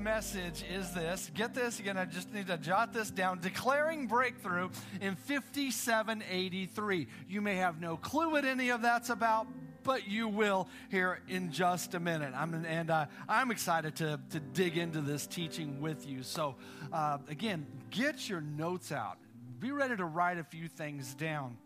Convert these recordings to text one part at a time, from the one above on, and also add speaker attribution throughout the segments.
Speaker 1: Message is this. Get this again, I just need to jot this down. Declaring breakthrough in 5783. You may have no clue what any of that's about, but you will here in just a minute. I'm, and uh, I'm excited to, to dig into this teaching with you. So, uh, again, get your notes out. Be ready to write a few things down.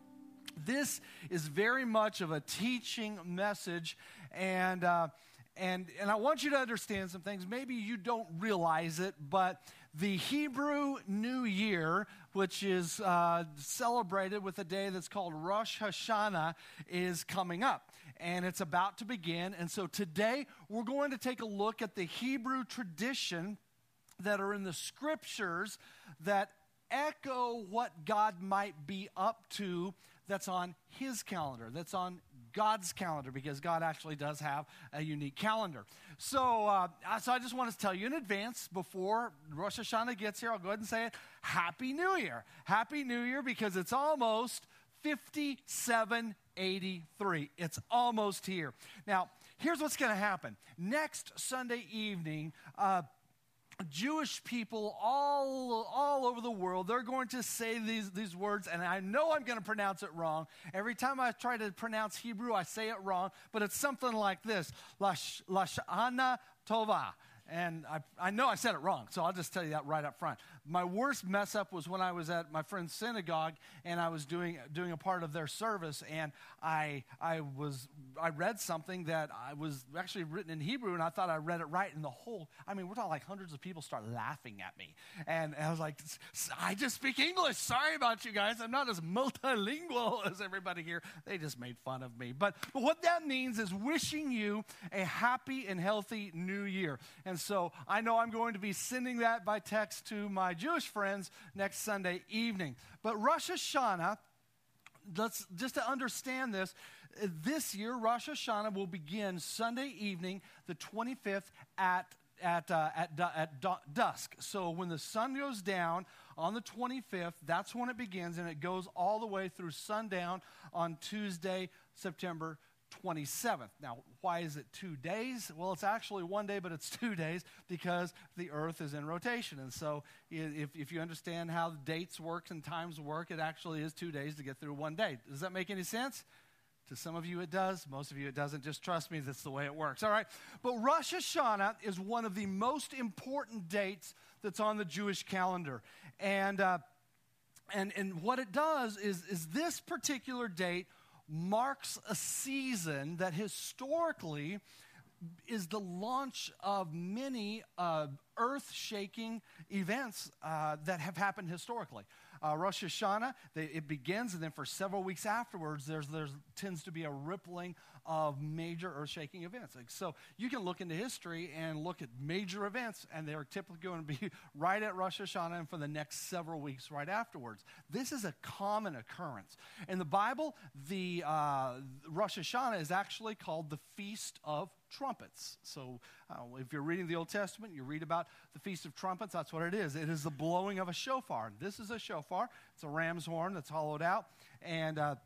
Speaker 1: This is very much of a teaching message, and uh, and, and I want you to understand some things. Maybe you don't realize it, but the Hebrew New Year, which is uh, celebrated with a day that's called Rosh Hashanah, is coming up. And it's about to begin. And so today we're going to take a look at the Hebrew tradition that are in the scriptures that echo what God might be up to that's on his calendar, that's on God's calendar because God actually does have a unique calendar. So, uh, so I just want to tell you in advance before Rosh Hashanah gets here, I'll go ahead and say it Happy New Year. Happy New Year because it's almost 5783. It's almost here. Now, here's what's going to happen. Next Sunday evening, uh, Jewish people all, all over the world, they're going to say these, these words, and I know I'm going to pronounce it wrong. Every time I try to pronounce Hebrew, I say it wrong, but it's something like this Lashana Tova. And I, I know I said it wrong, so I'll just tell you that right up front. My worst mess up was when I was at my friend's synagogue and I was doing, doing a part of their service, and I, I, was, I read something that I was actually written in Hebrew, and I thought I read it right, and the whole, I mean, we're talking like hundreds of people start laughing at me. And, and I was like, I just speak English. Sorry about you guys. I'm not as multilingual as everybody here. They just made fun of me. But, what that means is wishing you a happy and healthy new year. And so I know I'm going to be sending that by text to my Jewish friends next Sunday evening. But Rosh Hashanah, let's just to understand this, this year Rosh Hashanah will begin Sunday evening, the 25th at at, uh, at, at dusk. So when the sun goes down on the 25th, that's when it begins, and it goes all the way through sundown on Tuesday, September 27th. Now, why is it two days? Well, it's actually one day, but it's two days because the earth is in rotation. And so, if, if you understand how dates work and times work, it actually is two days to get through one day. Does that make any sense? To some of you, it does. Most of you, it doesn't. Just trust me, that's the way it works. All right. But Rosh Hashanah is one of the most important dates that's on the Jewish calendar. And, uh, and, and what it does is, is this particular date marks a season that historically is the launch of many uh, earth shaking events uh, that have happened historically. Uh, Rosh Hashanah, they, it begins, and then for several weeks afterwards, there's, there's tends to be a rippling of major earth shaking events. Like, so you can look into history and look at major events, and they're typically going to be right at Rosh Hashanah and for the next several weeks right afterwards. This is a common occurrence. In the Bible, the uh, Rosh Hashanah is actually called the Feast of trumpets. So, uh, if you're reading the Old Testament, you read about the Feast of Trumpets. That's what it is. It is the blowing of a shofar. This is a shofar. It's a ram's horn that's hollowed out, and uh,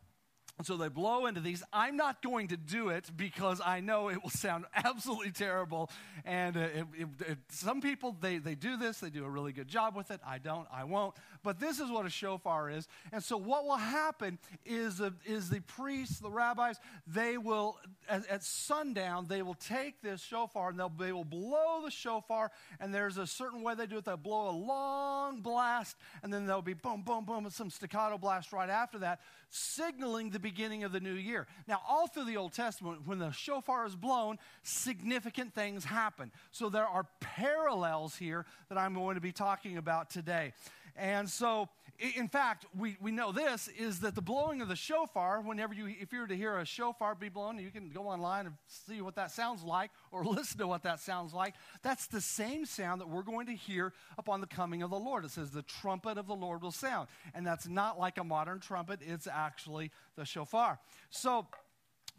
Speaker 1: so they blow into these. I'm not going to do it because I know it will sound absolutely terrible. And uh, it, it, it, some people, they, they do this, they do a really good job with it. I don't, I won't. But this is what a shofar is. And so what will happen is, uh, is the priests, the rabbis, they will, at, at sundown, they will take this shofar and they'll, they will blow the shofar. And there's a certain way they do it. They'll blow a long blast, and then there'll be boom, boom, boom, and some staccato blast right after that, signaling the beginning of the new year. Now, all through the Old Testament, when the shofar is blown, significant things happen. So there are parallels here that I'm going to be talking about today. And so, in fact, we, we know this is that the blowing of the shofar, whenever you, if you were to hear a shofar be blown, you can go online and see what that sounds like or listen to what that sounds like. That's the same sound that we're going to hear upon the coming of the Lord. It says, the trumpet of the Lord will sound. And that's not like a modern trumpet, it's actually the shofar. So,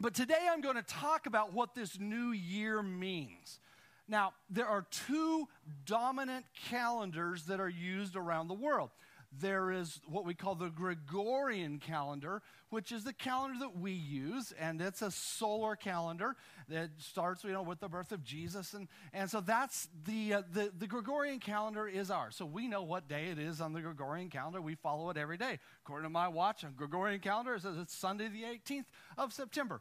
Speaker 1: but today I'm going to talk about what this new year means. Now, there are two dominant calendars that are used around the world. There is what we call the Gregorian calendar, which is the calendar that we use, and it's a solar calendar that starts, you know, with the birth of Jesus, and, and so that's the, uh, the the Gregorian calendar is ours. So we know what day it is on the Gregorian calendar. We follow it every day. According to my watch, on Gregorian calendar, it says it's Sunday the 18th of September.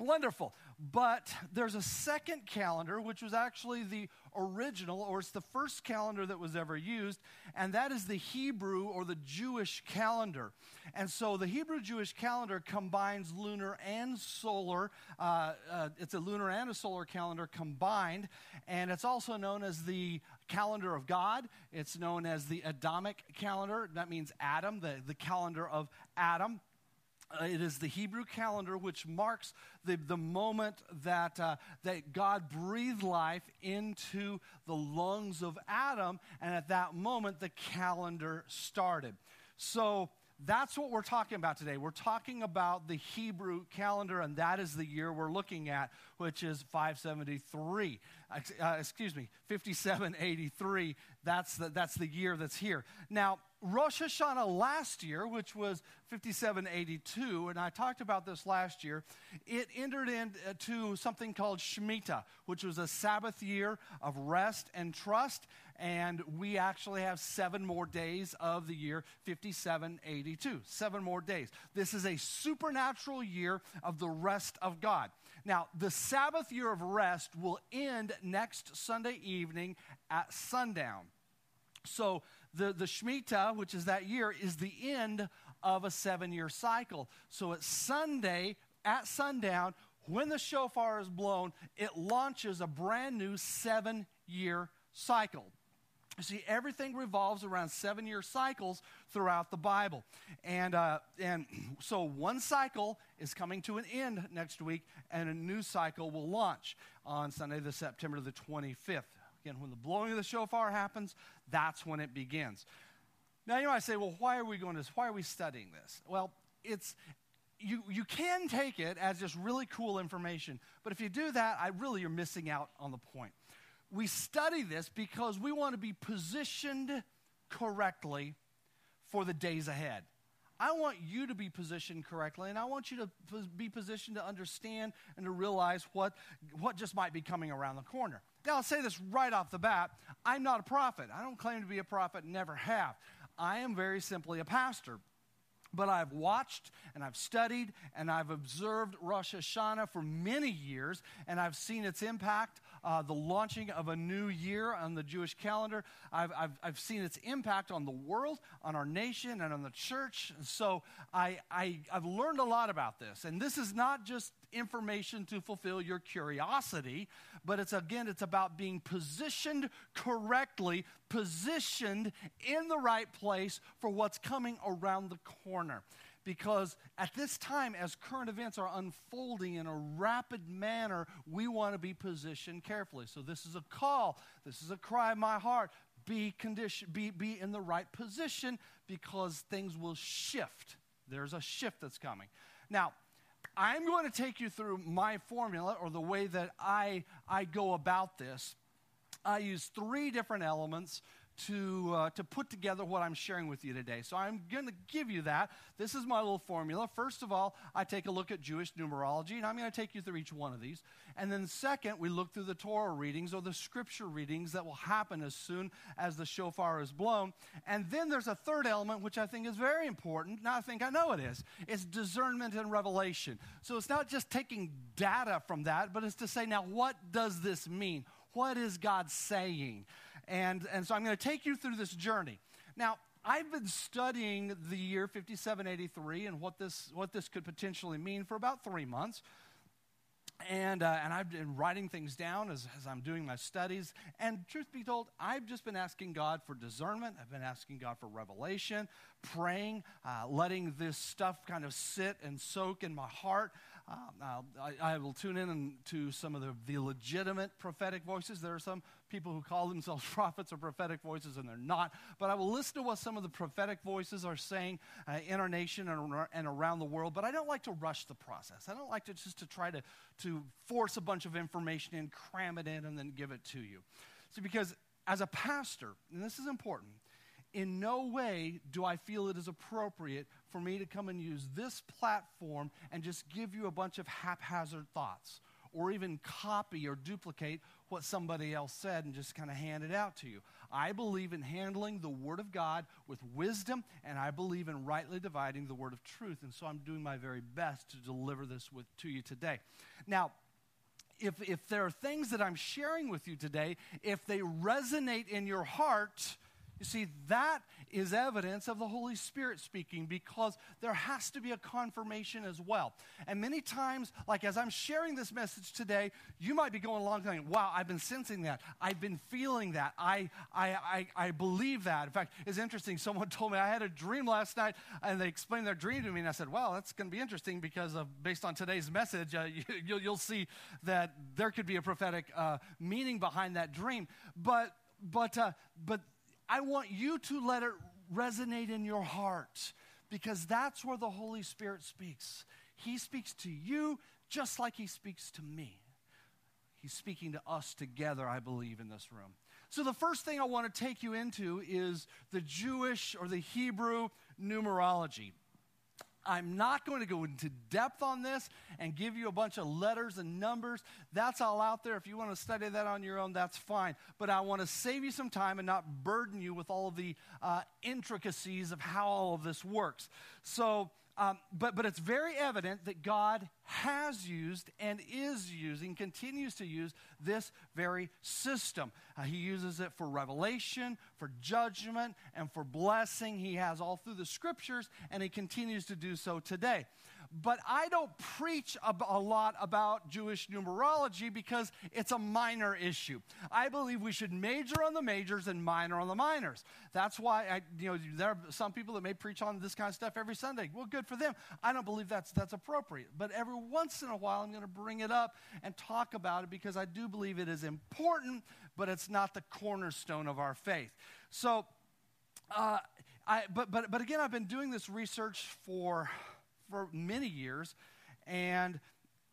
Speaker 1: Wonderful. But there's a second calendar, which was actually the original, or it's the first calendar that was ever used, and that is the Hebrew or the Jewish calendar. And so the Hebrew Jewish calendar combines lunar and solar. Uh, uh, it's a lunar and a solar calendar combined, and it's also known as the calendar of God. It's known as the Adamic calendar. That means Adam, the, the calendar of Adam. Uh, it is the Hebrew calendar which marks the, the moment that, uh, that God breathed life into the lungs of Adam, and at that moment the calendar started. So that's what we're talking about today. We're talking about the Hebrew calendar, and that is the year we're looking at, which is 573. Uh, excuse me, 5783. That's the, that's the year that's here. Now, Rosh Hashanah last year, which was 5782, and I talked about this last year, it entered into something called Shemitah, which was a Sabbath year of rest and trust. And we actually have seven more days of the year 5782. Seven more days. This is a supernatural year of the rest of God. Now, the Sabbath year of rest will end next Sunday evening at sundown. So, the, the Shemitah, which is that year, is the end of a seven year cycle. So it's Sunday at sundown, when the shofar is blown, it launches a brand new seven year cycle. You see, everything revolves around seven year cycles throughout the Bible. And, uh, and so one cycle is coming to an end next week, and a new cycle will launch on Sunday, the September the 25th. Again, when the blowing of the shofar happens, that's when it begins. Now, you might say, well, why are we going to this? Why are we studying this? Well, it's you, you can take it as just really cool information, but if you do that, I really you're missing out on the point. We study this because we want to be positioned correctly for the days ahead. I want you to be positioned correctly, and I want you to be positioned to understand and to realize what, what just might be coming around the corner. Now, I'll say this right off the bat I'm not a prophet. I don't claim to be a prophet, never have. I am very simply a pastor. But I've watched and I've studied and I've observed Rosh Hashanah for many years, and I've seen its impact uh, the launching of a new year on the Jewish calendar. I've, I've, I've seen its impact on the world, on our nation, and on the church. So I, I, I've learned a lot about this. And this is not just information to fulfill your curiosity, but it's again, it's about being positioned correctly, positioned in the right place for what's coming around the corner because at this time, as current events are unfolding in a rapid manner, we want to be positioned carefully. So, this is a call, this is a cry of my heart. Be, condition, be, be in the right position because things will shift. There's a shift that's coming. Now, I'm going to take you through my formula or the way that I, I go about this. I use three different elements to, uh, to put together what I'm sharing with you today. So I'm going to give you that. This is my little formula. First of all, I take a look at Jewish numerology, and I'm going to take you through each one of these. And then, second, we look through the Torah readings or the scripture readings that will happen as soon as the shofar is blown. And then there's a third element, which I think is very important. Now, I think I know it is. It's discernment and revelation. So it's not just taking data from that, but it's to say, now, what does this mean? What is God saying? And, and so I'm going to take you through this journey. Now, I've been studying the year 5783 and what this, what this could potentially mean for about three months. and, uh, and I've been writing things down as, as I'm doing my studies. And truth be told, I've just been asking God for discernment. I've been asking God for revelation, praying, uh, letting this stuff kind of sit and soak in my heart. Um, I, I, will tune in to some of the, the legitimate prophetic voices. There are some people who call themselves prophets or prophetic voices, and they're not. But I will listen to what some of the prophetic voices are saying uh, in our nation and, and around the world. But I don't like to rush the process. I don't like to just to try to, to force a bunch of information in, cram it in, and then give it to you. See, because as a pastor, and this is important, in no way do I feel it is appropriate for me to come and use this platform and just give you a bunch of haphazard thoughts or even copy or duplicate what somebody else said and just kind of hand it out to you. I believe in handling the Word of God with wisdom, and I believe in rightly dividing the Word of truth. And so I'm doing my very best to deliver this with, to you today. Now, if, if there are things that I'm sharing with you today, if they resonate in your heart, you see, that is evidence of the Holy Spirit speaking because there has to be a confirmation as well. And many times, like as I'm sharing this message today, you might be going along thinking, wow, I've been sensing that. I've been feeling that. I, I, I, I believe that. In fact, it's interesting. Someone told me I had a dream last night and they explained their dream to me. And I said, well, that's going to be interesting because of, based on today's message, uh, you, will you'll see that there could be a prophetic uh, meaning behind that dream. But, but, uh, but, I want you to let it resonate in your heart because that's where the Holy Spirit speaks. He speaks to you just like He speaks to me. He's speaking to us together, I believe, in this room. So, the first thing I want to take you into is the Jewish or the Hebrew numerology. I'm not going to go into depth on this and give you a bunch of letters and numbers. That's all out there. If you want to study that on your own, that's fine. But I want to save you some time and not burden you with all of the uh, intricacies of how all of this works. So, um, but, but it's very evident that God has used and is using, continues to use this very system. Uh, he uses it for revelation, for judgment, and for blessing. He has all through the scriptures, and he continues to do so today. But I don't preach a, lot about Jewish numerology because it's a minor issue. I believe we should major on the majors and minor on the minors. That's why I, you know, there are some people that may preach on this kind of stuff every Sunday. Well, good for them. I don't believe that's that's appropriate. But every once in a while, I'm going to bring it up and talk about it because I do believe it is important, but it's not the cornerstone of our faith. So. Uh, I, but, but, but again, I've been doing this research for for many years, and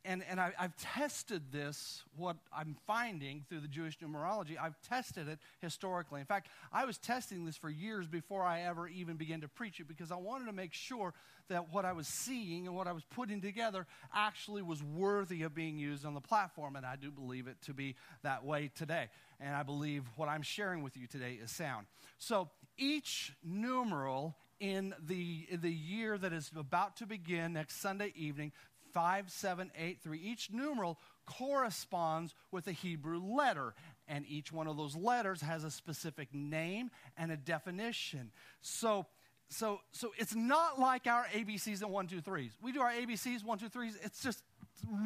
Speaker 1: and, and I, have tested this, what I'm finding through the Jewish numerology, I've tested it historically. In fact, I was testing this for years before I ever even began to preach it because I wanted to make sure that what I was seeing and what I was putting together actually was worthy of being used on the platform. And I do believe it to be that way today. And I believe what I'm sharing with you today is sound. So each numeral in the, in the year that is about to begin next Sunday evening, 5783. Each numeral corresponds with a Hebrew letter, and each one of those letters has a specific name and a definition. So, so, so it's not like our ABCs and one, two, threes. We do our ABCs, one, two, threes. It's just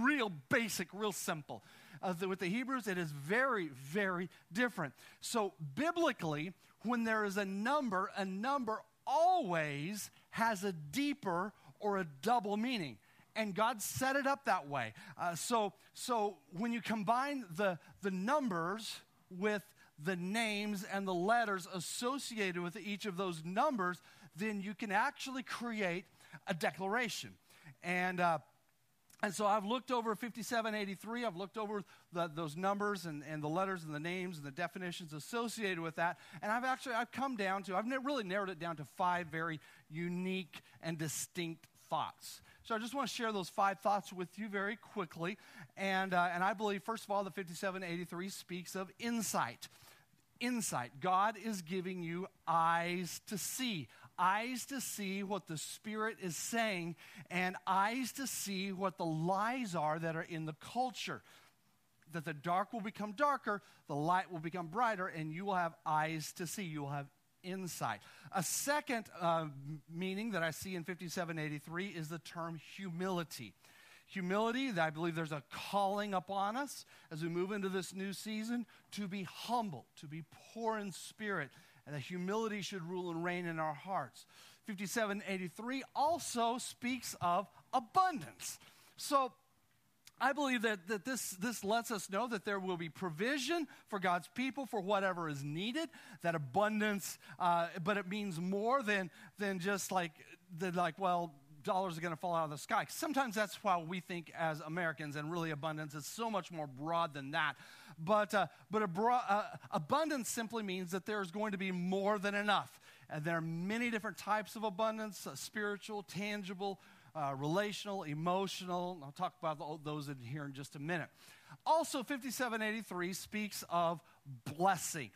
Speaker 1: real basic, real simple. Uh, the, with the Hebrews, it is very, very different. So, biblically, when there is a number, a number always has a deeper or a double meaning. And God set it up that way. Uh, so, so when you combine the, the numbers with the names and the letters associated with each of those numbers, then you can actually create a declaration. And uh, and so I've looked over 5783. I've looked over the, those numbers and, and the letters and the names and the definitions associated with that. And I've actually, I've come down to, I've really narrowed it down to five very unique and distinct thoughts. So I just want to share those five thoughts with you very quickly. And, uh, and I believe, first of all, the 5783 speaks of insight. Insight. God is giving you eyes to see, eyes to see what the Spirit is saying, and eyes to see what the lies are that are in the culture. That the dark will become darker, the light will become brighter, and you will have eyes to see. You will have insight. A second uh, meaning that I see in 5783 is the term humility. Humility, I believe there's a calling upon us as we move into this new season to be humble, to be poor in spirit, and that humility should rule and reign in our hearts. 5783 also speaks of abundance. So I believe that, that this, this lets us know that there will be provision for God's people for whatever is needed, that abundance, uh, but it means more than, than just like, the, like, well, dollars are going to fall out of the sky. Sometimes that's why we think as Americans, and really abundance is so much more broad than that. But, uh, but uh, abundance simply means that there's going to be more than enough. And there are many different types of abundance uh, spiritual, tangible, uh, relational, emotional. I'll talk about those in here in just a minute. Also, 5783 speaks of blessing.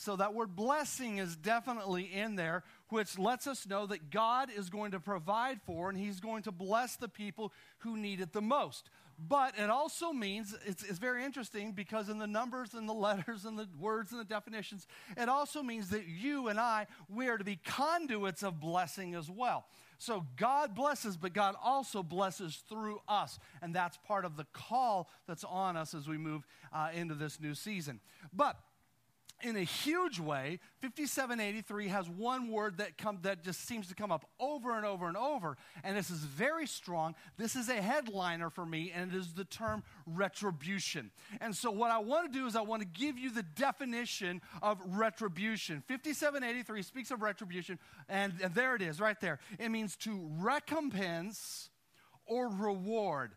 Speaker 1: So that word blessing is definitely in there, which lets us know that God is going to provide for and He's going to bless the people who need it the most. But it also means, it's, it's, very interesting because in the numbers and the letters and the words and the definitions, it also means that you and I, we are to be conduits of blessing as well. So God blesses, but God also blesses through us. And that's part of the call that's on us as we move uh, into this new season. But in a huge way, 5783 has one word that, come, that just seems to come up over and over and over. And this is very strong. This is a headliner for me, and it is the term retribution. And so, what I want to do is, I want to give you the definition of retribution. 5783 speaks of retribution, and, and there it is, right there. It means to recompense or reward.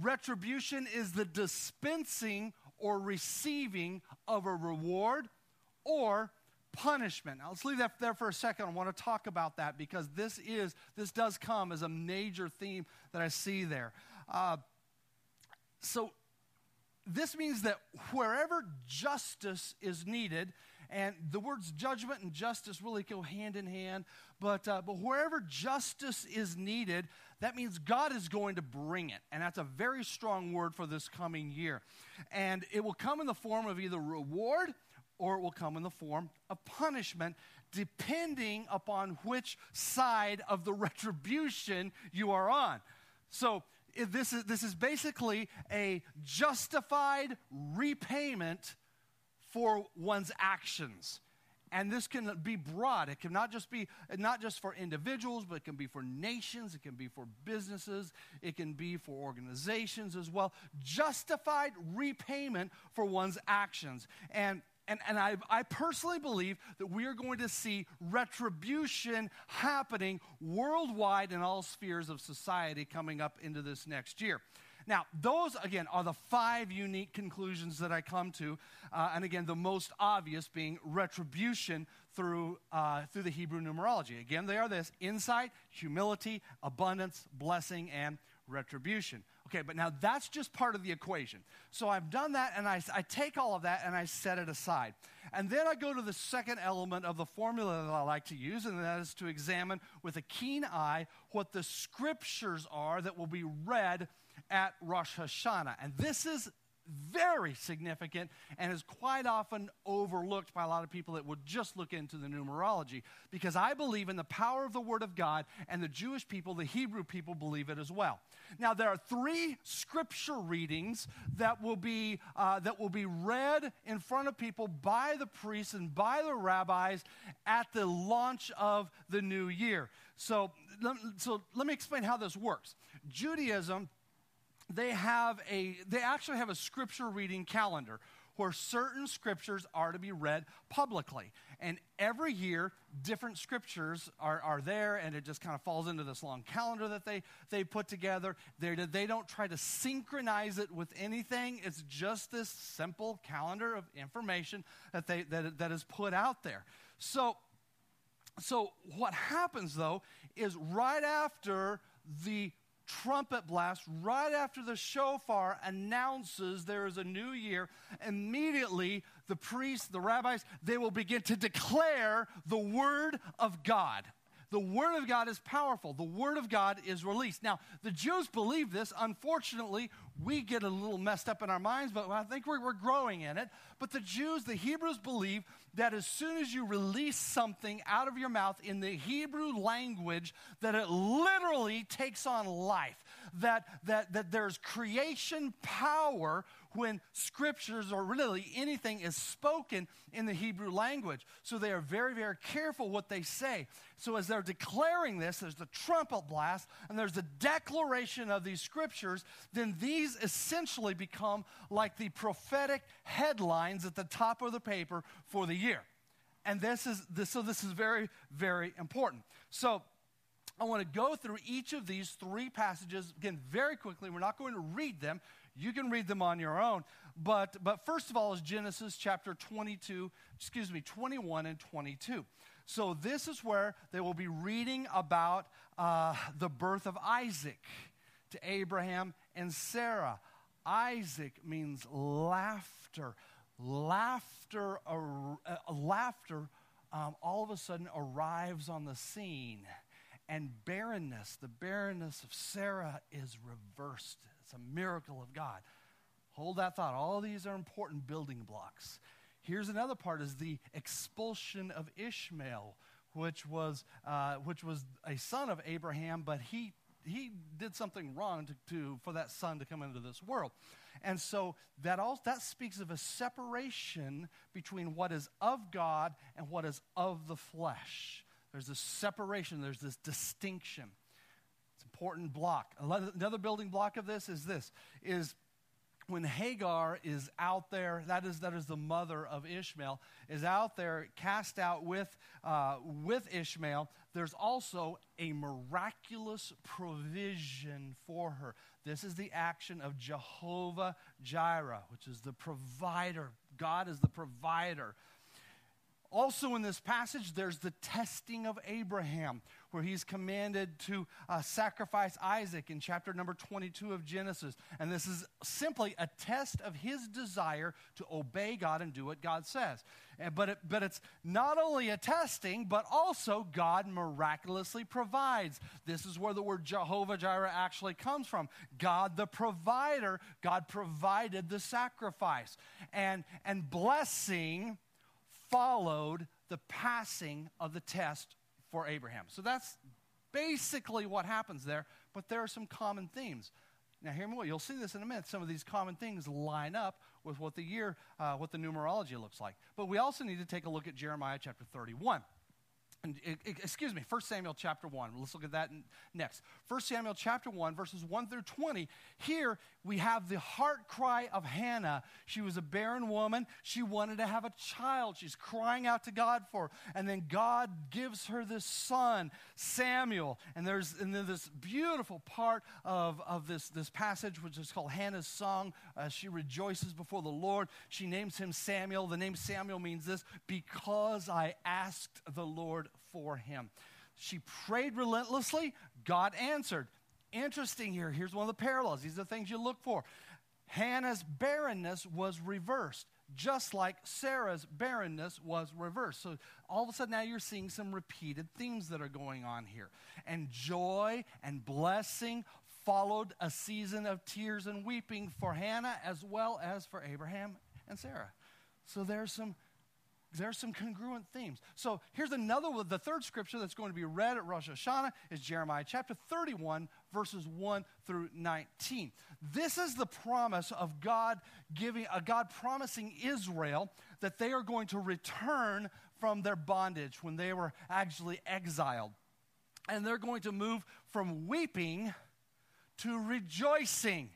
Speaker 1: Retribution is the dispensing or receiving of a reward or punishment. Now let's leave that there for a second. I want to talk about that because this is this does come as a major theme that I see there. Uh, so this means that wherever justice is needed, and the words judgment and justice really go hand in hand, but, uh, but wherever justice is needed, that means God is going to bring it. And that's a very strong word for this coming year. And it will come in the form of either reward or it will come in the form of punishment, depending upon which side of the retribution you are on. So, this is, this is basically a justified repayment for one's actions. And this can be broad. It can not just be not just for individuals, but it can be for nations, it can be for businesses, it can be for organizations as well. Justified repayment for one's actions. And and, and I, I personally believe that we are going to see retribution happening worldwide in all spheres of society coming up into this next year. Now, those, again, are the five unique conclusions that I come to. Uh, and again, the most obvious being retribution through, uh, through the Hebrew numerology. Again, they are this insight, humility, abundance, blessing, and retribution. Okay, but now that's just part of the equation. So I've done that, and I, I take all of that and I set it aside. And then I go to the second element of the formula that I like to use, and that is to examine with a keen eye what the scriptures are that will be read at Rosh Hashanah. And this is very significant and is quite often overlooked by a lot of people that would just look into the numerology because I believe in the power of the Word of God, and the Jewish people, the Hebrew people, believe it as well. Now, there are three scripture readings that will be, uh, that will be read in front of people by the priests and by the rabbis at the launch of the new year. So, so let me explain how this works. Judaism they have a they actually have a scripture reading calendar where certain scriptures are to be read publicly. And every year, different scriptures are, are there, and it just kind of falls into this long calendar that they, they put together. They're, they don't try to synchronize it with anything. It's just this simple calendar of information that, they, that, that is put out there. So, so, what happens, though, is right after the trumpet blast right after the shofar announces there is a new year, immediately the priests, the rabbis, they will begin to declare the word of God. The Word of God is powerful. The Word of God is released. Now, the Jews believe this. Unfortunately, we get a little messed up in our minds, but I think we're, we're growing in it. But the Jews, the Hebrews believe that as soon as you release something out of your mouth in the Hebrew language, that it literally takes on life. that, that, that there's creation power when scriptures or really anything is spoken in the Hebrew language. So they are very, very careful what they say. So as they're declaring this, there's the trumpet blast and there's the declaration of these scriptures, then these essentially become like the prophetic headlines at the top of the paper for the year. And this is this, so this is very, very important. So I want to go through each of these three passages again very quickly. We're not going to read them. You can read them on your own. But, but first of all is Genesis chapter 22, excuse me, 21 and 22. So this is where they will be reading about uh, the birth of Isaac to Abraham and Sarah. Isaac means laughter. Laughter, uh, laughter um, all of a sudden arrives on the scene and barrenness, the barrenness of Sarah is reversed. It's a miracle of God. Hold that thought. All these are important building blocks. Here's another part is the expulsion of Ishmael, which was, uh, which was a son of Abraham, but he, he did something wrong to, to, for that son to come into this world. And so that, all, that speaks of a separation between what is of God and what is of the flesh. There's this separation, there's this distinction. Important block. Another building block of this is this is when Hagar is out there, that is, that is the mother of Ishmael, is out there cast out with, uh, with Ishmael, there's also a miraculous provision for her. This is the action of Jehovah Jireh, which is the provider. God is the provider. Also, in this passage, there's the testing of Abraham, where he's commanded to uh, sacrifice Isaac in chapter number 22 of Genesis. And this is simply a test of his desire to obey God and do what God says. And, but, it, but it's not only a testing, but also God miraculously provides. This is where the word Jehovah Jireh actually comes from. God the provider, God provided the sacrifice. And, and blessing followed the passing of the test for Abraham. So that's basically what happens there, but there are some common themes. Now, hear me well. You'll see this in a minute. Some of these common things line up with what the year, uh, what the numerology looks like. But we also need to take a look at Jeremiah chapter 31 and, excuse me, 1 Samuel chapter 1. Let's look at that next. 1 Samuel chapter 1, verses 1 through 20. Here we have the heart cry of Hannah. She was a barren woman. She wanted to have a child. She's crying out to God for. And then God gives her this son, Samuel. And there's and then this beautiful part of, of this, this passage, which is called Hannah's song. Uh, she rejoices before the Lord. She names him Samuel. The name Samuel means this because I asked the Lord for him. She prayed relentlessly, God answered. Interesting here. Here's one of the parallels. These are the things you look for. Hannah's barrenness was reversed, just like Sarah's barrenness was reversed. So all of a sudden now you're seeing some repeated themes that are going on here. And joy and blessing followed a season of tears and weeping for Hannah as well as for Abraham and Sarah. So there's some there's some congruent themes. So here's another one. The third scripture that's going to be read at Rosh Hashanah is Jeremiah chapter 31, verses 1 through 19. This is the promise of God giving, a uh, God promising Israel that they are going to return from their bondage when they were actually exiled. And they're going to move from weeping to rejoicing.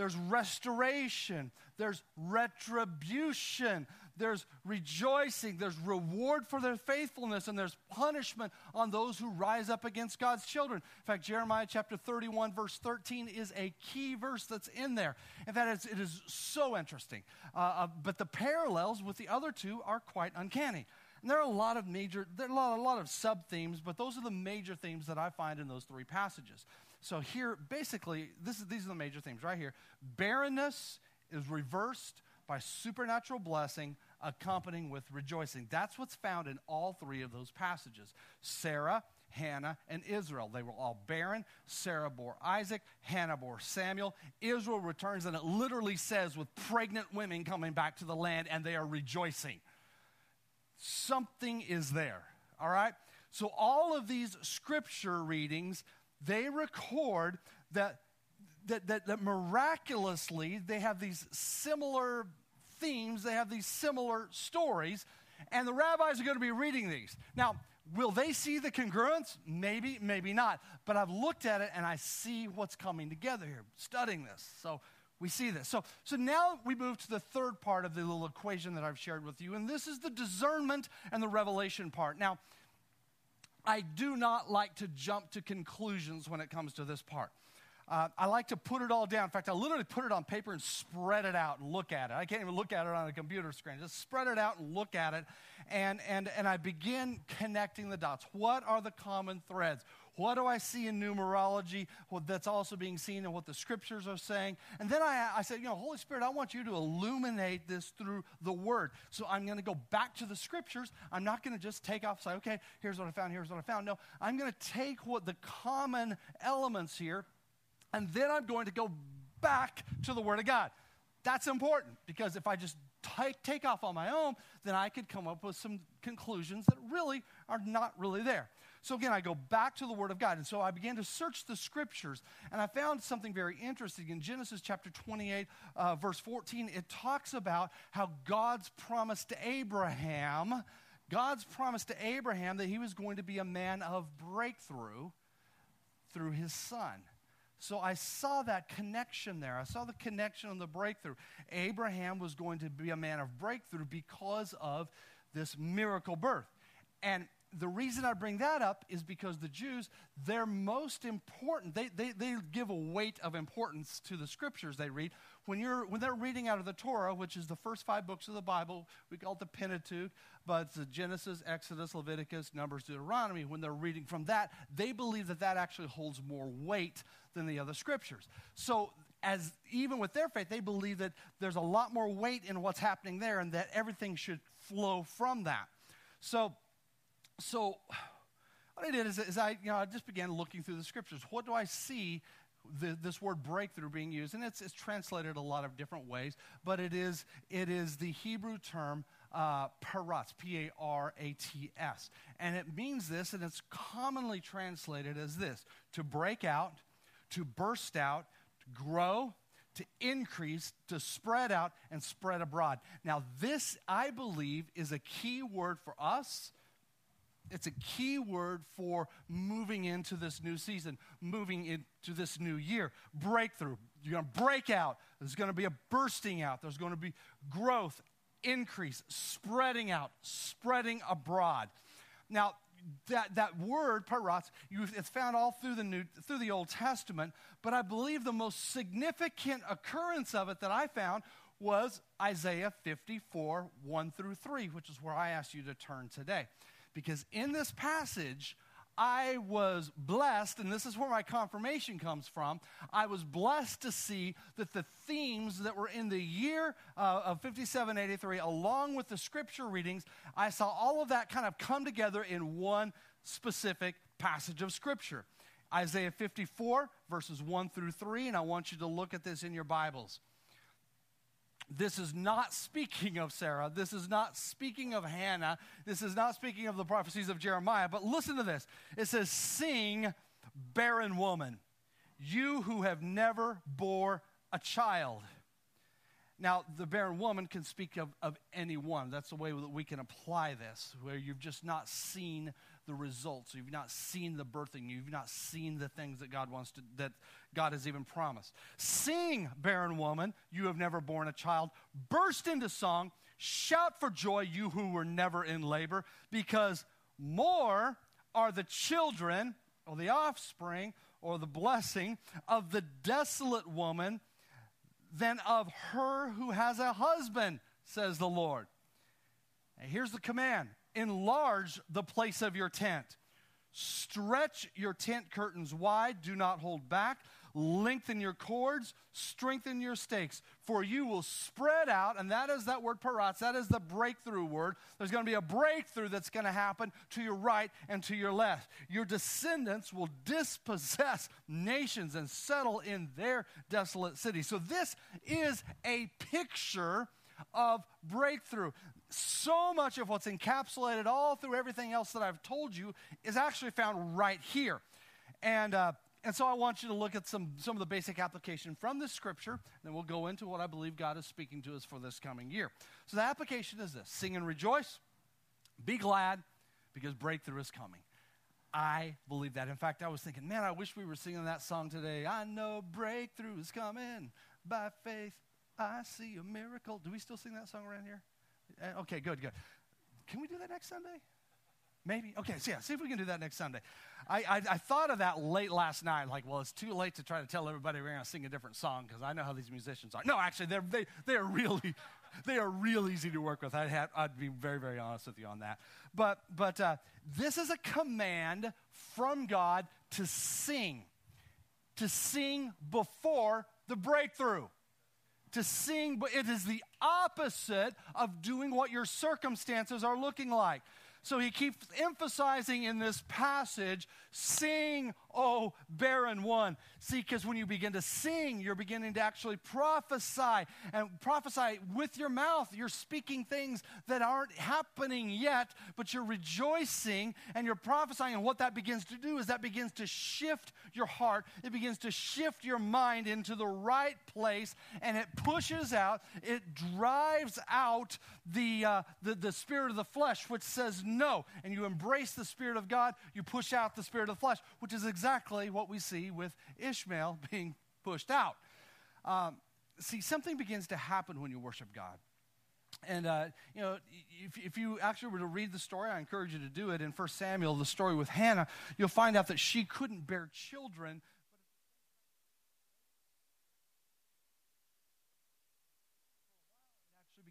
Speaker 1: There's restoration, there's retribution, there's rejoicing, there's reward for their faithfulness, and there's punishment on those who rise up against God's children. In fact, Jeremiah chapter 31, verse 13 is a key verse that's in there. In fact, it is so interesting. Uh, uh, but the parallels with the other two are quite uncanny. And there are a lot of major, there are a lot, a lot of sub themes, but those are the major themes that I find in those three passages. So here, basically, this is, these are the major themes right here. Barrenness is reversed by supernatural blessing accompanying with rejoicing. That's what's found in all three of those passages Sarah, Hannah, and Israel. They were all barren. Sarah bore Isaac, Hannah bore Samuel. Israel returns, and it literally says, with pregnant women coming back to the land, and they are rejoicing. Something is there, all right? So, all of these scripture readings, they record that, that, that, that miraculously they have these similar themes, they have these similar stories, and the rabbis are going to be reading these. Now, will they see the congruence? Maybe, maybe not. But I've looked at it and I see what's coming together here, studying this. So we see this. So, so now we move to the third part of the little equation that I've shared with you, and this is the discernment and the revelation part. Now, I do not like to jump to conclusions when it comes to this part. Uh, I like to put it all down. In fact, I literally put it on paper and spread it out and look at it. I can't even look at it on a computer screen. Just spread it out and look at it. And, and, and I begin connecting the dots. What are the common threads? What do I see in numerology what that's also being seen in what the scriptures are saying? And then I, I said, you know, Holy Spirit, I want you to illuminate this through the word. So I'm going to go back to the scriptures. I'm not going to just take off, say, okay, here's what I found, here's what I found. No, I'm going to take what the common elements here and then I'm going to go back to the Word of God. That's important because if I just t- take off on my own, then I could come up with some conclusions that really are not really there. So again, I go back to the Word of God. And so I began to search the Scriptures, and I found something very interesting. In Genesis chapter 28, uh, verse 14, it talks about how God's promise to Abraham, God's promise to Abraham that he was going to be a man of breakthrough through his son. So I saw that connection there. I saw the connection on the breakthrough. Abraham was going to be a man of breakthrough because of this miracle birth. And the reason I bring that up is because the Jews, they're most important. They, they, they give a weight of importance to the scriptures they read. When, you're, when they're reading out of the Torah, which is the first five books of the Bible, we call it the Pentateuch, but it's the Genesis, Exodus, Leviticus, Numbers, Deuteronomy. When they're reading from that, they believe that that actually holds more weight than the other scriptures. So, as even with their faith, they believe that there's a lot more weight in what's happening there and that everything should flow from that. So, so what I did is, is I, you know, I just began looking through the scriptures. What do I see the, this word breakthrough being used? And it's, it's translated a lot of different ways, but it is, it is the Hebrew term uh, parats, P A R A T S. And it means this, and it's commonly translated as this to break out, to burst out, to grow, to increase, to spread out, and spread abroad. Now, this, I believe, is a key word for us. It's a key word for moving into this new season, moving into this new year. Breakthrough. You're going to break out. There's going to be a bursting out. There's going to be growth, increase, spreading out, spreading abroad. Now, that, that word, parats, it's found all through the, New, through the Old Testament, but I believe the most significant occurrence of it that I found was Isaiah 54, 1 through 3, which is where I asked you to turn today. Because in this passage, I was blessed, and this is where my confirmation comes from. I was blessed to see that the themes that were in the year uh, of 5783, along with the scripture readings, I saw all of that kind of come together in one specific passage of scripture. Isaiah 54, verses 1 through 3, and I want you to look at this in your Bibles. This is not speaking of Sarah. This is not speaking of Hannah. This is not speaking of the prophecies of Jeremiah. But listen to this it says, Sing, barren woman, you who have never bore a child. Now, the barren woman can speak of, of anyone. That's the way that we can apply this, where you've just not seen the results. You've not seen the birthing. You've not seen the things that God wants to, that God has even promised. Sing, barren woman, you have never borne a child. Burst into song. Shout for joy, you who were never in labor, because more are the children or the offspring or the blessing of the desolate woman than of her who has a husband, says the Lord. Here's the command enlarge the place of your tent. Stretch your tent curtains wide, do not hold back. Lengthen your cords, strengthen your stakes, for you will spread out, and that is that word parats, that is the breakthrough word. There's going to be a breakthrough that's going to happen to your right and to your left. Your descendants will dispossess nations and settle in their desolate cities. So, this is a picture of breakthrough so much of what's encapsulated all through everything else that I've told you is actually found right here. And uh, and so I want you to look at some, some of the basic application from this scripture. And then we'll go into what I believe God is speaking to us for this coming year. So the application is this sing and rejoice, be glad, because breakthrough is coming. I believe that. In fact, I was thinking, man, I wish we were singing that song today. I know breakthrough is coming by faith. I see a miracle. Do we still sing that song around here? Uh, okay, good, good. Can we do that next Sunday? Maybe. Okay, so yeah, see if we can do that next Sunday. I, I, I, thought of that late last night. Like, well, it's too late to try to tell everybody we're going to sing a different song because I know how these musicians are. No, actually, they're, they, they are really, they are real easy to work with. I'd, have, I'd be very, very honest with you on that. But, but uh, this is a command from God to sing, to sing before the breakthrough to sing, but it is the opposite of doing what your circumstances are looking like. So he keeps emphasizing in this passage sing, oh, barren one. See, because when you begin to sing, you're beginning to actually prophesy. And prophesy with your mouth. You're speaking things that aren't happening yet, but you're rejoicing and you're prophesying. And what that begins to do is that begins to shift your heart, it begins to shift your mind into the right place, and it pushes out, it drives out the, uh, the, the spirit of the flesh, which says no. And you embrace the Spirit of God, you push out the spirit of the flesh, which is exactly what we see with Ishmael being pushed out. Um, see, something begins to happen when you worship God. And, uh, you know, if, if you actually were to read the story, I encourage you to do it in 1 Samuel, the story with Hannah, you'll find out that she couldn't bear children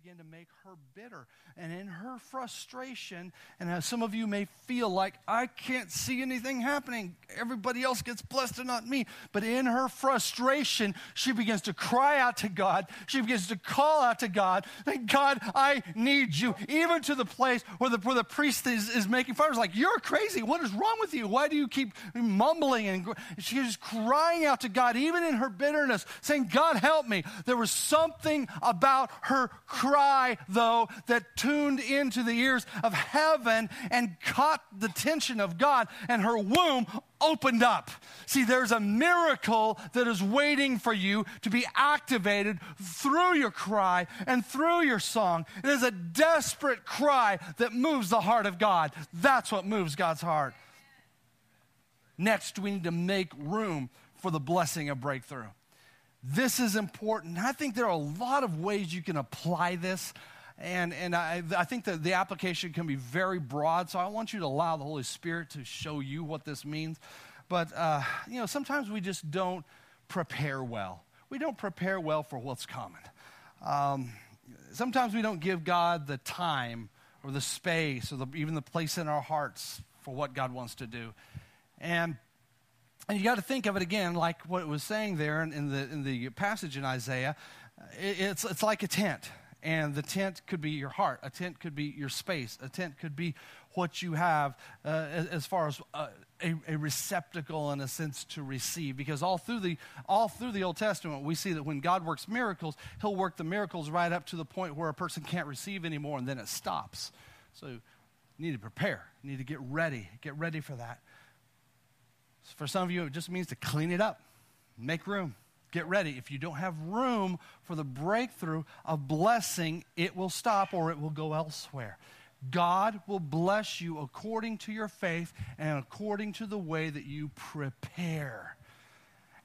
Speaker 1: begin to make her bitter. And in her frustration, and as some of you may feel like, I can't see anything happening, everybody else gets blessed and not me. But in her frustration, she begins to cry out to God. She begins to call out to God, God, I need you. Even to the place where the, where the priest is, is making fun of her, like, You're crazy. What is wrong with you? Why do you keep mumbling? And she's crying out to God, even in her bitterness, saying, God, help me. There was something about her cry cry, though, that tuned into the ears of heaven and caught the tension of God, and her womb opened up. See, there's a miracle that is waiting for you to be activated through your cry and through your song. It is a desperate cry that moves the heart of God. That's what moves God's heart. Next, we need to make room for the blessing of breakthrough. This is important. I think there are a lot of ways you can apply this. And, and I, I think that the application can be very broad, so I want you to allow the Holy Spirit to show you what this means. But, uh, you know, sometimes we just don't prepare well. We don't prepare well for what's coming. Um, sometimes we don't give God the time or the space or the, even the place in our hearts for what God wants to do. And and you got to think of it again, like what it was saying there in, in the, in the passage in Isaiah. It, it's, it's like a tent. And the tent could be your heart. A tent could be your space. A tent could be what you have uh, as, as, far as uh, a, a, receptacle in a sense to receive. Because all through, the, all through the Old Testament, we see that when God works miracles, He'll work the miracles right up to the point where a person can't receive anymore and then it stops. So you need to prepare. You need to get ready. Get ready for that. For some of you, it just means to clean it up, make room, get ready. If you don't have room for the breakthrough of blessing, it will stop or it will go elsewhere. God will bless you according to your faith and according to the way that you prepare.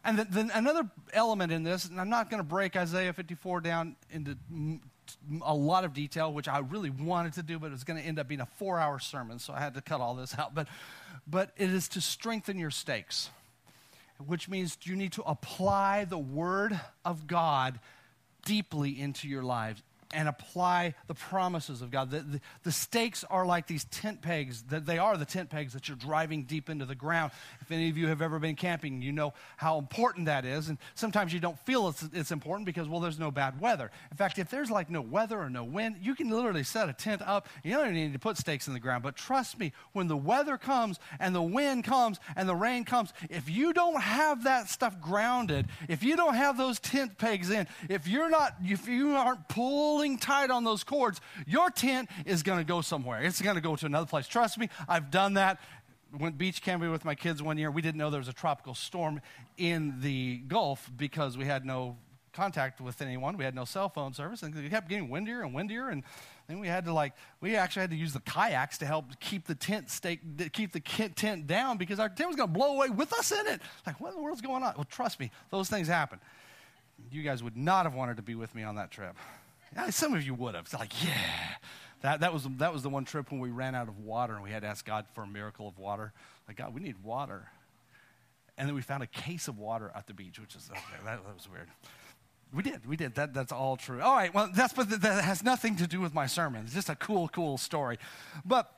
Speaker 1: And then another element in this, and I'm not going to break Isaiah 54 down into a lot of detail, which I really wanted to do, but it was going to end up being a four hour sermon, so I had to cut all this out. But but it is to strengthen your stakes, which means you need to apply the Word of God deeply into your lives and apply the promises of God. The, the, the, stakes are like these tent pegs. That they are the tent pegs that you're driving deep into the ground. If any of you have ever been camping, you know how important that is. And sometimes you don't feel it's, it's important because, well, there's no bad weather. In fact, if there's like no weather or no wind, you can literally set a tent up. You don't even need to put stakes in the ground. But trust me, when the weather comes and the wind comes and the rain comes, if you don't have that stuff grounded, if you don't have those tent pegs in, if you're not, if you aren't pulling pulling tight on those cords, your tent is going to go somewhere. It's going to go to another place. Trust me, I've done that. went beach camping with my kids one year. We didn't know there was a tropical storm in the Gulf because we had no contact with anyone. We had no cell phone service, and it kept getting windier and windier. And then we had to like, we actually had to use the kayaks to help keep the tent stake, keep the tent down because our tent was going to blow away with us in it. Like, what in the world's going on? Well, trust me, those things happen. You guys would not have wanted to be with me on that trip. Some of you would have. It's like, yeah. That, that, was, that was the one trip when we ran out of water and we had to ask God for a miracle of water. Like, God, we need water. And then we found a case of water at the beach, which is, okay, that, that was weird. We did. We did. That, that's all true. All right. Well, that's but that has nothing to do with my sermon. It's just a cool, cool story. But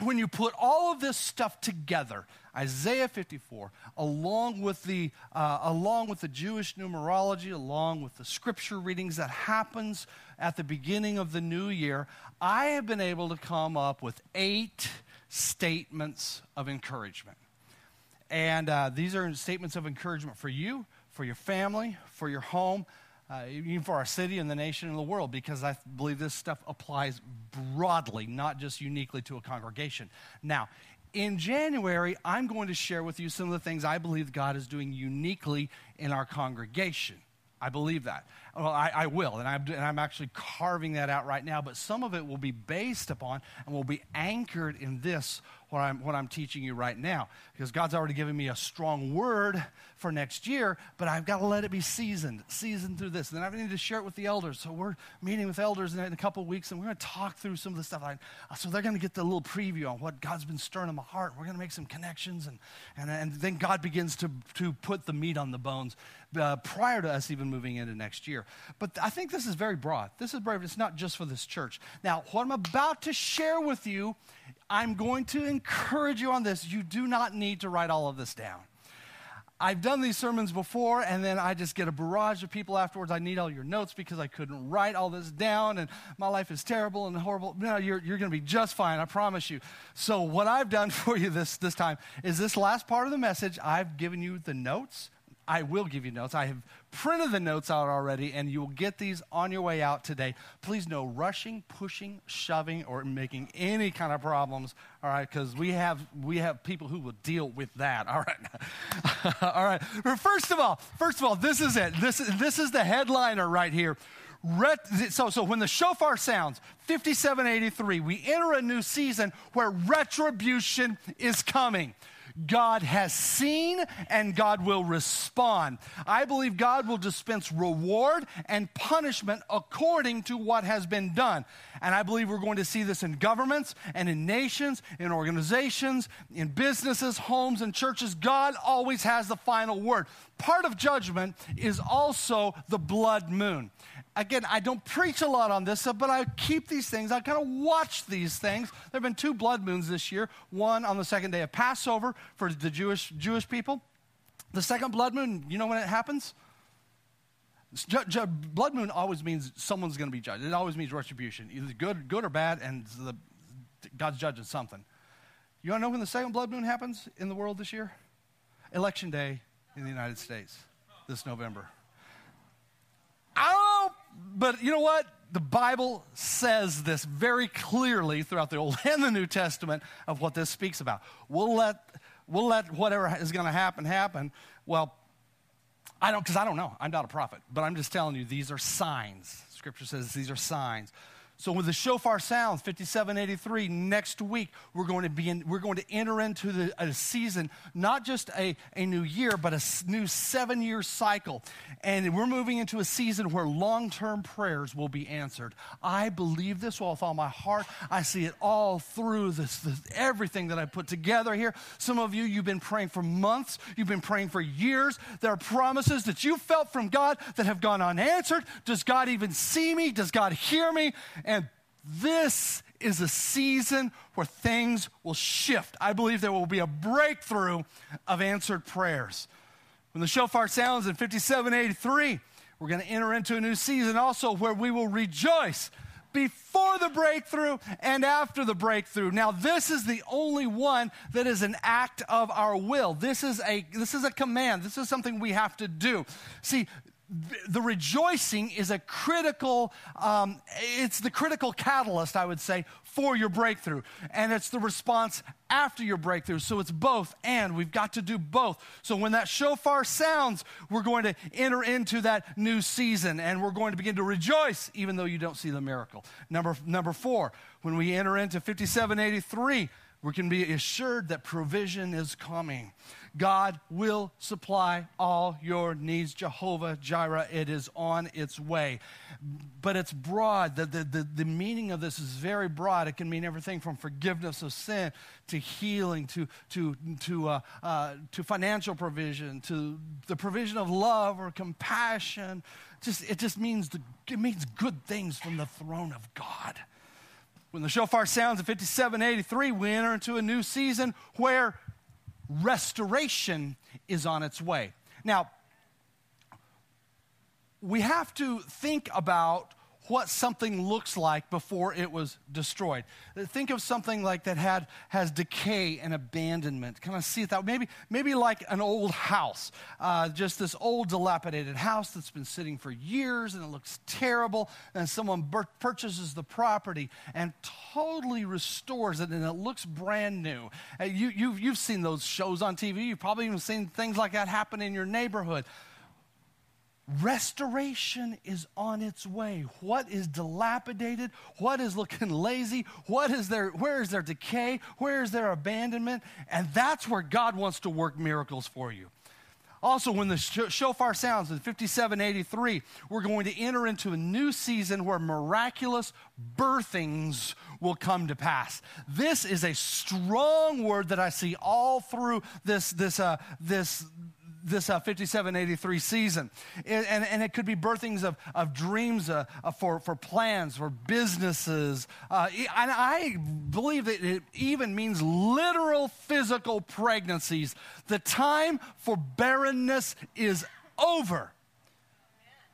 Speaker 1: when you put all of this stuff together, Isaiah 54, along with the uh, along with the Jewish numerology, along with the scripture readings that happens at the beginning of the new year, I have been able to come up with eight statements of encouragement. And uh, these are statements of encouragement for you, for your family, for your home, uh, even for our city and the nation and the world, because I believe this stuff applies broadly, not just uniquely to a congregation. Now, in January, I'm going to share with you some of the things I believe God is doing uniquely in our congregation. I believe that. Well, I, I will, and I'm, and I'm, actually carving that out right now, but some of it will be based upon and will be anchored in this what I'm, what I'm teaching you right now. Because God's already given me a strong word for next year, but I've got to let it be seasoned, seasoned through this. And then I need to share it with the elders. So we're meeting with elders in a couple weeks, and we're going to talk through some of the stuff. I, so they're going to get the little preview on what God's been stirring in my heart. We're going to make some connections, and, and, and then God begins to, to put the meat on the bones uh, prior to us even moving into next year. But I think this is very broad. This is brave. It's not just for this church. Now, what I'm about to share with you I'm going to encourage you on this. You do not need to write all of this down. I've done these sermons before, and then I just get a barrage of people afterwards. I need all your notes because I couldn't write all this down, and my life is terrible and horrible. No, you're, you're going to be just fine, I promise you. So, what I've done for you this, this time is this last part of the message, I've given you the notes I will give you notes. I have printed the notes out already, and you will get these on your way out today. Please, no rushing, pushing, shoving, or making any kind of problems. All right, because we have we have people who will deal with that. All right, all right. First of all, first of all, this is it. This is this is the headliner right here. Ret- so, so when the shofar sounds, 5783, we enter a new season where retribution is coming. God has seen and God will respond. I believe God will dispense reward and punishment according to what has been done. And I believe we're going to see this in governments and in nations, in organizations, in businesses, homes, and churches. God always has the final word. Part of judgment is also the blood moon again, I don't preach a lot on this, but I keep these things. I kind of watch these things. There have been two blood moons this year. One on the second day of Passover for the Jewish Jewish people. The second blood moon, you know when it happens? Ju- ju- blood moon always means someone's going to be judged. It always means retribution, either good, good or bad, and the, God's judging something. You want to know when the second blood moon happens in the world this year? Election day in the United States this November. But you know what? The Bible says this very clearly throughout the Old and the New Testament of what this speaks about. We'll let, we'll let whatever is going to happen happen. Well, I don't, because I don't know. I'm not a prophet, but I'm just telling you these are signs. Scripture says these are signs. So when the shofar sounds, 5783, next week we're going to be in, we're going to enter into the, a season, not just a, a new year, but a new seven year cycle. And we're moving into a season where long term prayers will be answered. I believe this with all my heart. I see it all through this, this, everything that I put together here. Some of you, you've been praying for months, you've been praying for years. There are promises that you felt from God that have gone unanswered. Does God even see me? Does God hear me? And this is a season where things will shift. I believe there will be a breakthrough of answered prayers. When the shofar sounds in 5783, we're going to enter into a new season also where we will rejoice before the breakthrough and after the breakthrough. Now, this is the only one that is an act of our will. This is a, this is a command. This is something we have to do. See, the rejoicing is a critical um, it's the critical catalyst i would say for your breakthrough. And it's the response after your breakthrough. So it's both and. We've got to do both. So when that shofar sounds we're going to enter into that new season and we're going to begin to rejoice even though you don't see the miracle. Number number four when we enter into 5783 we can be assured that provision is coming God will supply all your needs. Jehovah Jireh, it is on its way. But it's broad. The, the, the, the, meaning of this is very broad. It can mean everything from forgiveness of sin to healing to, to, to, uh, uh, to financial provision to the provision of love or compassion. Just, it just means, the, it means good things from the throne of God. When the shofar sounds at 5783, we enter into a new season where restoration is on its way. Now, we have to think about what something looks like before it was destroyed. Think of something like that had has decay and abandonment. Kind of see it that maybe maybe like an old house, uh, just this old dilapidated house that's been sitting for years and it looks terrible. And someone bur- purchases the property and totally restores it and it looks brand new. Uh, you you've you've seen those shows on TV. You've probably even seen things like that happen in your neighborhood. Restoration is on its way. What is dilapidated? What is looking lazy? What is there, where is there decay? Where is there abandonment? And that's where God wants to work miracles for you. Also, when the shofar sounds in 5783, we're going to enter into a new season where miraculous birthings will come to pass. This is a strong word that I see all through this, this, uh, this, this uh, 5783 season. And, and, it could be birthings of, of dreams uh, uh, for, for plans, for businesses. Uh, and I believe that it even means literal physical pregnancies. The time for barrenness is over.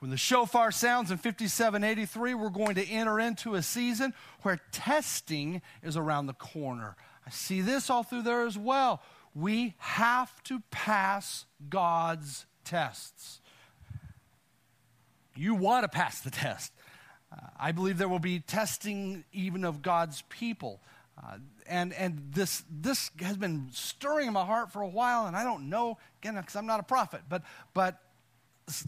Speaker 1: When the shofar sounds in 5783, we're going to enter into a season where testing is around the corner. I see this all through there as well we have to pass God's tests. You want to pass the test. Uh, I believe there will be testing even of God's people. Uh, and and this, this has been stirring in my heart for a while, and I don't know, again, because I'm not a prophet, but, but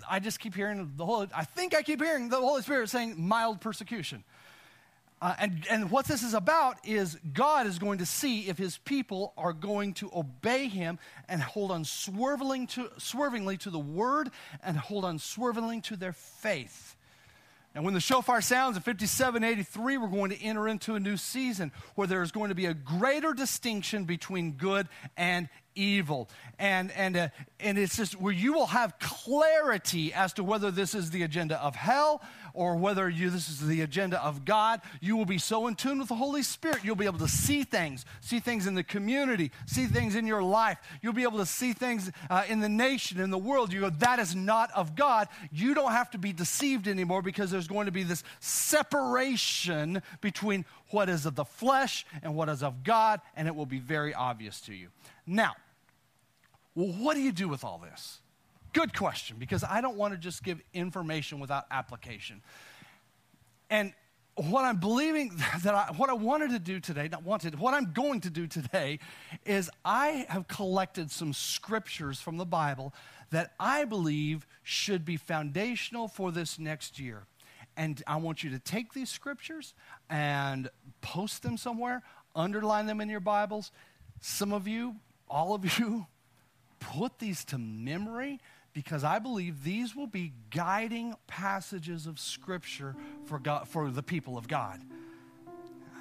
Speaker 1: I just keep hearing the Holy, I think I keep hearing the Holy Spirit saying mild persecution. Uh, and, and what this is about is God is going to see if his people are going to obey him and hold unswervingly to, swervingly to the word and hold unswervingly to their faith. And when the shofar sounds in 5783, we're going to enter into a new season where there's going to be a greater distinction between good and evil. And, and, uh, and it's just where you will have clarity as to whether this is the agenda of hell or whether you, this is the agenda of God. You will be so in tune with the Holy Spirit, you'll be able to see things, see things in the community, see things in your life. You'll be able to see things uh, in the nation, in the world. You go, that is not of God. You don't have to be deceived anymore because there's going to be this separation between what is of the flesh and what is of God, and it will be very obvious to you. Now, well, what do you do with all this? Good question, because I don't want to just give information without application. And what I'm believing that I, what I wanted to do today, not wanted, what I'm going to do today is I have collected some scriptures from the Bible that I believe should be foundational for this next year. And I want you to take these scriptures and post them somewhere, underline them in your Bibles. Some of you, all of you, put these to memory because I believe these will be guiding passages of Scripture for, God, for the people of God.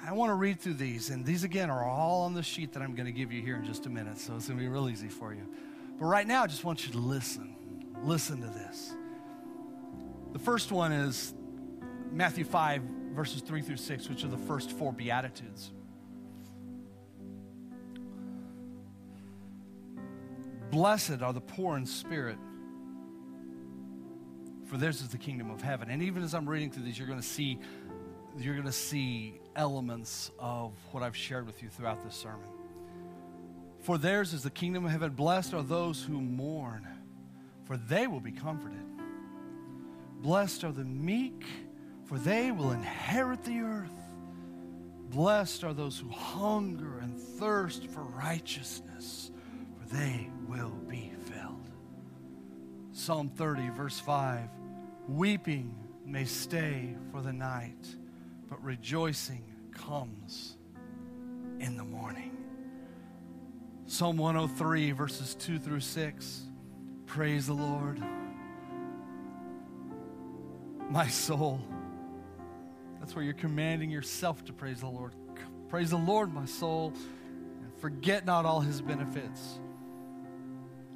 Speaker 1: I want to read through these, and these again are all on the sheet that I'm going to give you here in just a minute, so it's going to be real easy for you. But right now, I just want you to listen. Listen to this. The first one is Matthew 5, verses 3 through 6, which are the first four Beatitudes. Blessed are the poor in spirit, for theirs is the kingdom of heaven. And even as I'm reading through these, you're going to see you're going to see elements of what I've shared with you throughout this sermon. For theirs is the kingdom of heaven. Blessed are those who mourn, for they will be comforted. Blessed are the meek, for they will inherit the earth. Blessed are those who hunger and thirst for righteousness, for they will be. Psalm 30, verse 5 Weeping may stay for the night, but rejoicing comes in the morning. Psalm 103, verses 2 through 6. Praise the Lord. My soul. That's where you're commanding yourself to praise the Lord. Praise the Lord, my soul, and forget not all his benefits,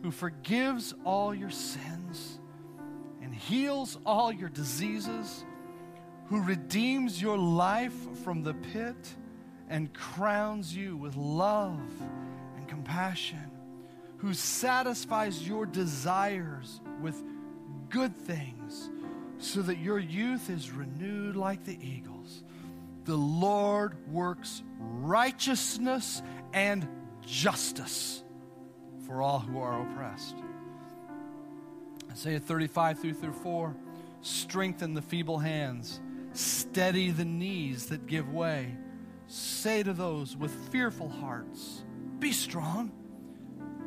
Speaker 1: who forgives all your sins and heals all your diseases, who redeems your life from the pit and crowns you with love and compassion, who satisfies your desires with good things so that your youth is renewed like the eagles. The Lord works righteousness and justice for all who are oppressed. Isaiah 35 through, through 4 strengthen the feeble hands, steady the knees that give way. Say to those with fearful hearts, Be strong,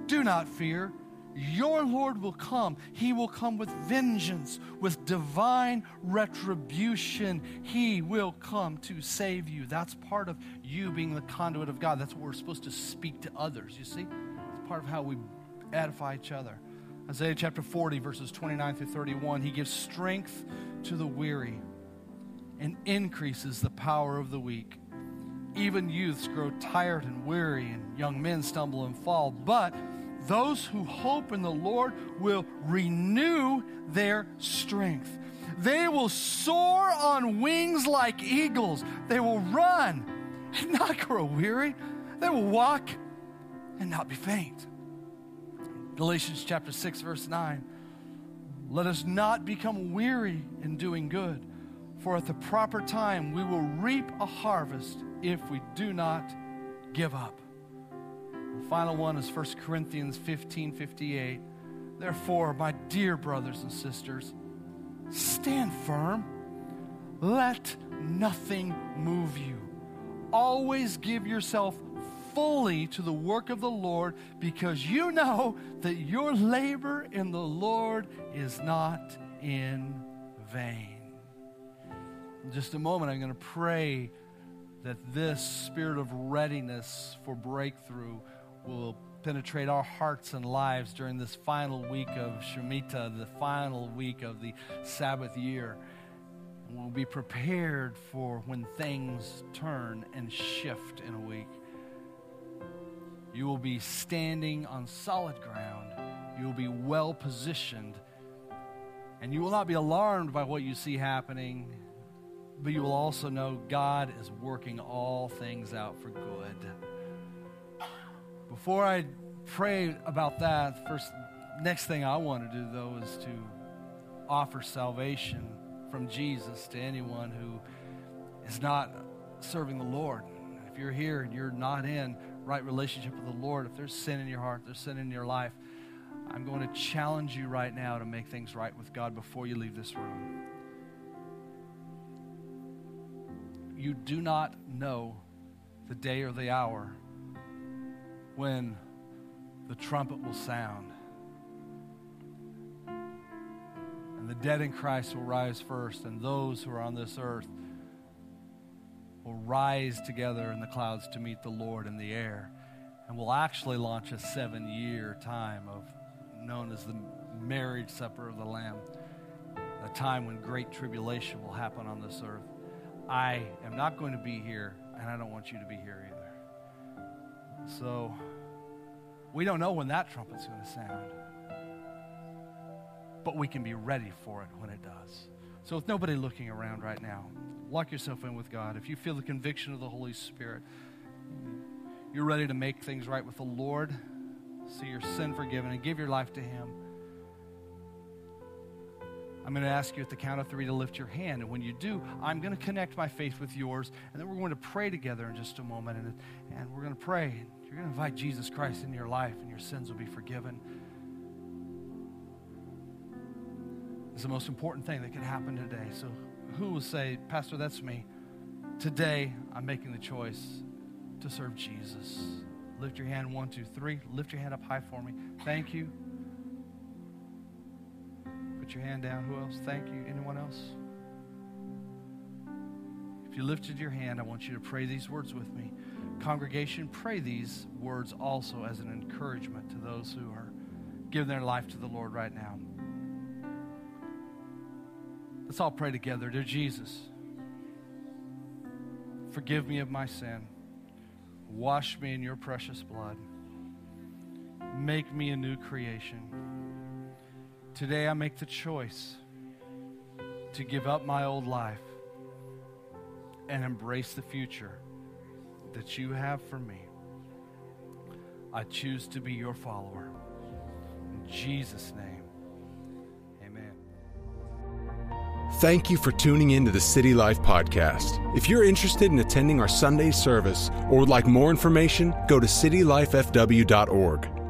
Speaker 1: do not fear. Your Lord will come. He will come with vengeance, with divine retribution. He will come to save you. That's part of you being the conduit of God. That's what we're supposed to speak to others, you see? Part of how we edify each other. Isaiah chapter 40, verses 29 through 31. He gives strength to the weary and increases the power of the weak. Even youths grow tired and weary, and young men stumble and fall. But those who hope in the Lord will renew their strength. They will soar on wings like eagles. They will run and not grow weary. They will walk and not be faint. Galatians chapter 6, verse 9. Let us not become weary in doing good, for at the proper time we will reap a harvest if we do not give up. The final one is 1 Corinthians 15 58. Therefore, my dear brothers and sisters, stand firm. Let nothing move you. Always give yourself fully to the work of the Lord because you know that your labor in the Lord is not in vain. In just a moment, I'm going to pray that this spirit of readiness for breakthrough will penetrate our hearts and lives during this final week of Shemitah, the final week of the Sabbath year. We'll be prepared for when things turn and shift in a week. You will be standing on solid ground. You will be well positioned. And you will not be alarmed by what you see happening, but you will also know God is working all things out for good. Before I pray about that, first next thing I want to do though is to offer salvation from Jesus to anyone who is not serving the Lord. If you're here and you're not in right relationship with the Lord, if there's sin in your heart, there's sin in your life, I'm going to challenge you right now to make things right with God before you leave this room. You do not know the day or the hour when the trumpet will sound. And the dead in Christ will rise first, and those who are on this earth will rise together in the clouds to meet the Lord in the air. And will actually launch a seven year time of known as the marriage supper of the Lamb, a time when great tribulation will happen on this earth. I am not going to be here, and I don't want you to be here either. So, we don't know when that trumpet's going to sound, but we can be ready for it when it does. So, with nobody looking around right now, lock yourself in with God. If you feel the conviction of the Holy Spirit, you're ready to make things right with the Lord, see your sin forgiven, and give your life to Him. I'm going to ask you at the count of three to lift your hand. And when you do, I'm going to connect my faith with yours. And then we're going to pray together in just a moment. And, and we're going to pray. You're going to invite Jesus Christ into your life, and your sins will be forgiven. Is the most important thing that could happen today. So, who will say, Pastor, that's me? Today, I'm making the choice to serve Jesus. Lift your hand, one, two, three. Lift your hand up high for me. Thank you. Put your hand down. Who else? Thank you. Anyone else? If you lifted your hand, I want you to pray these words with me. Congregation, pray these words also as an encouragement to those who are giving their life to the Lord right now. Let's all pray together. Dear Jesus, forgive me of my sin. Wash me in your precious blood. Make me a new creation. Today I make the choice to give up my old life and embrace the future that you have for me. I choose to be your follower. In Jesus' name,
Speaker 2: Thank you for tuning in to the City Life Podcast. If you're interested in attending our Sunday service or would like more information, go to citylifefw.org.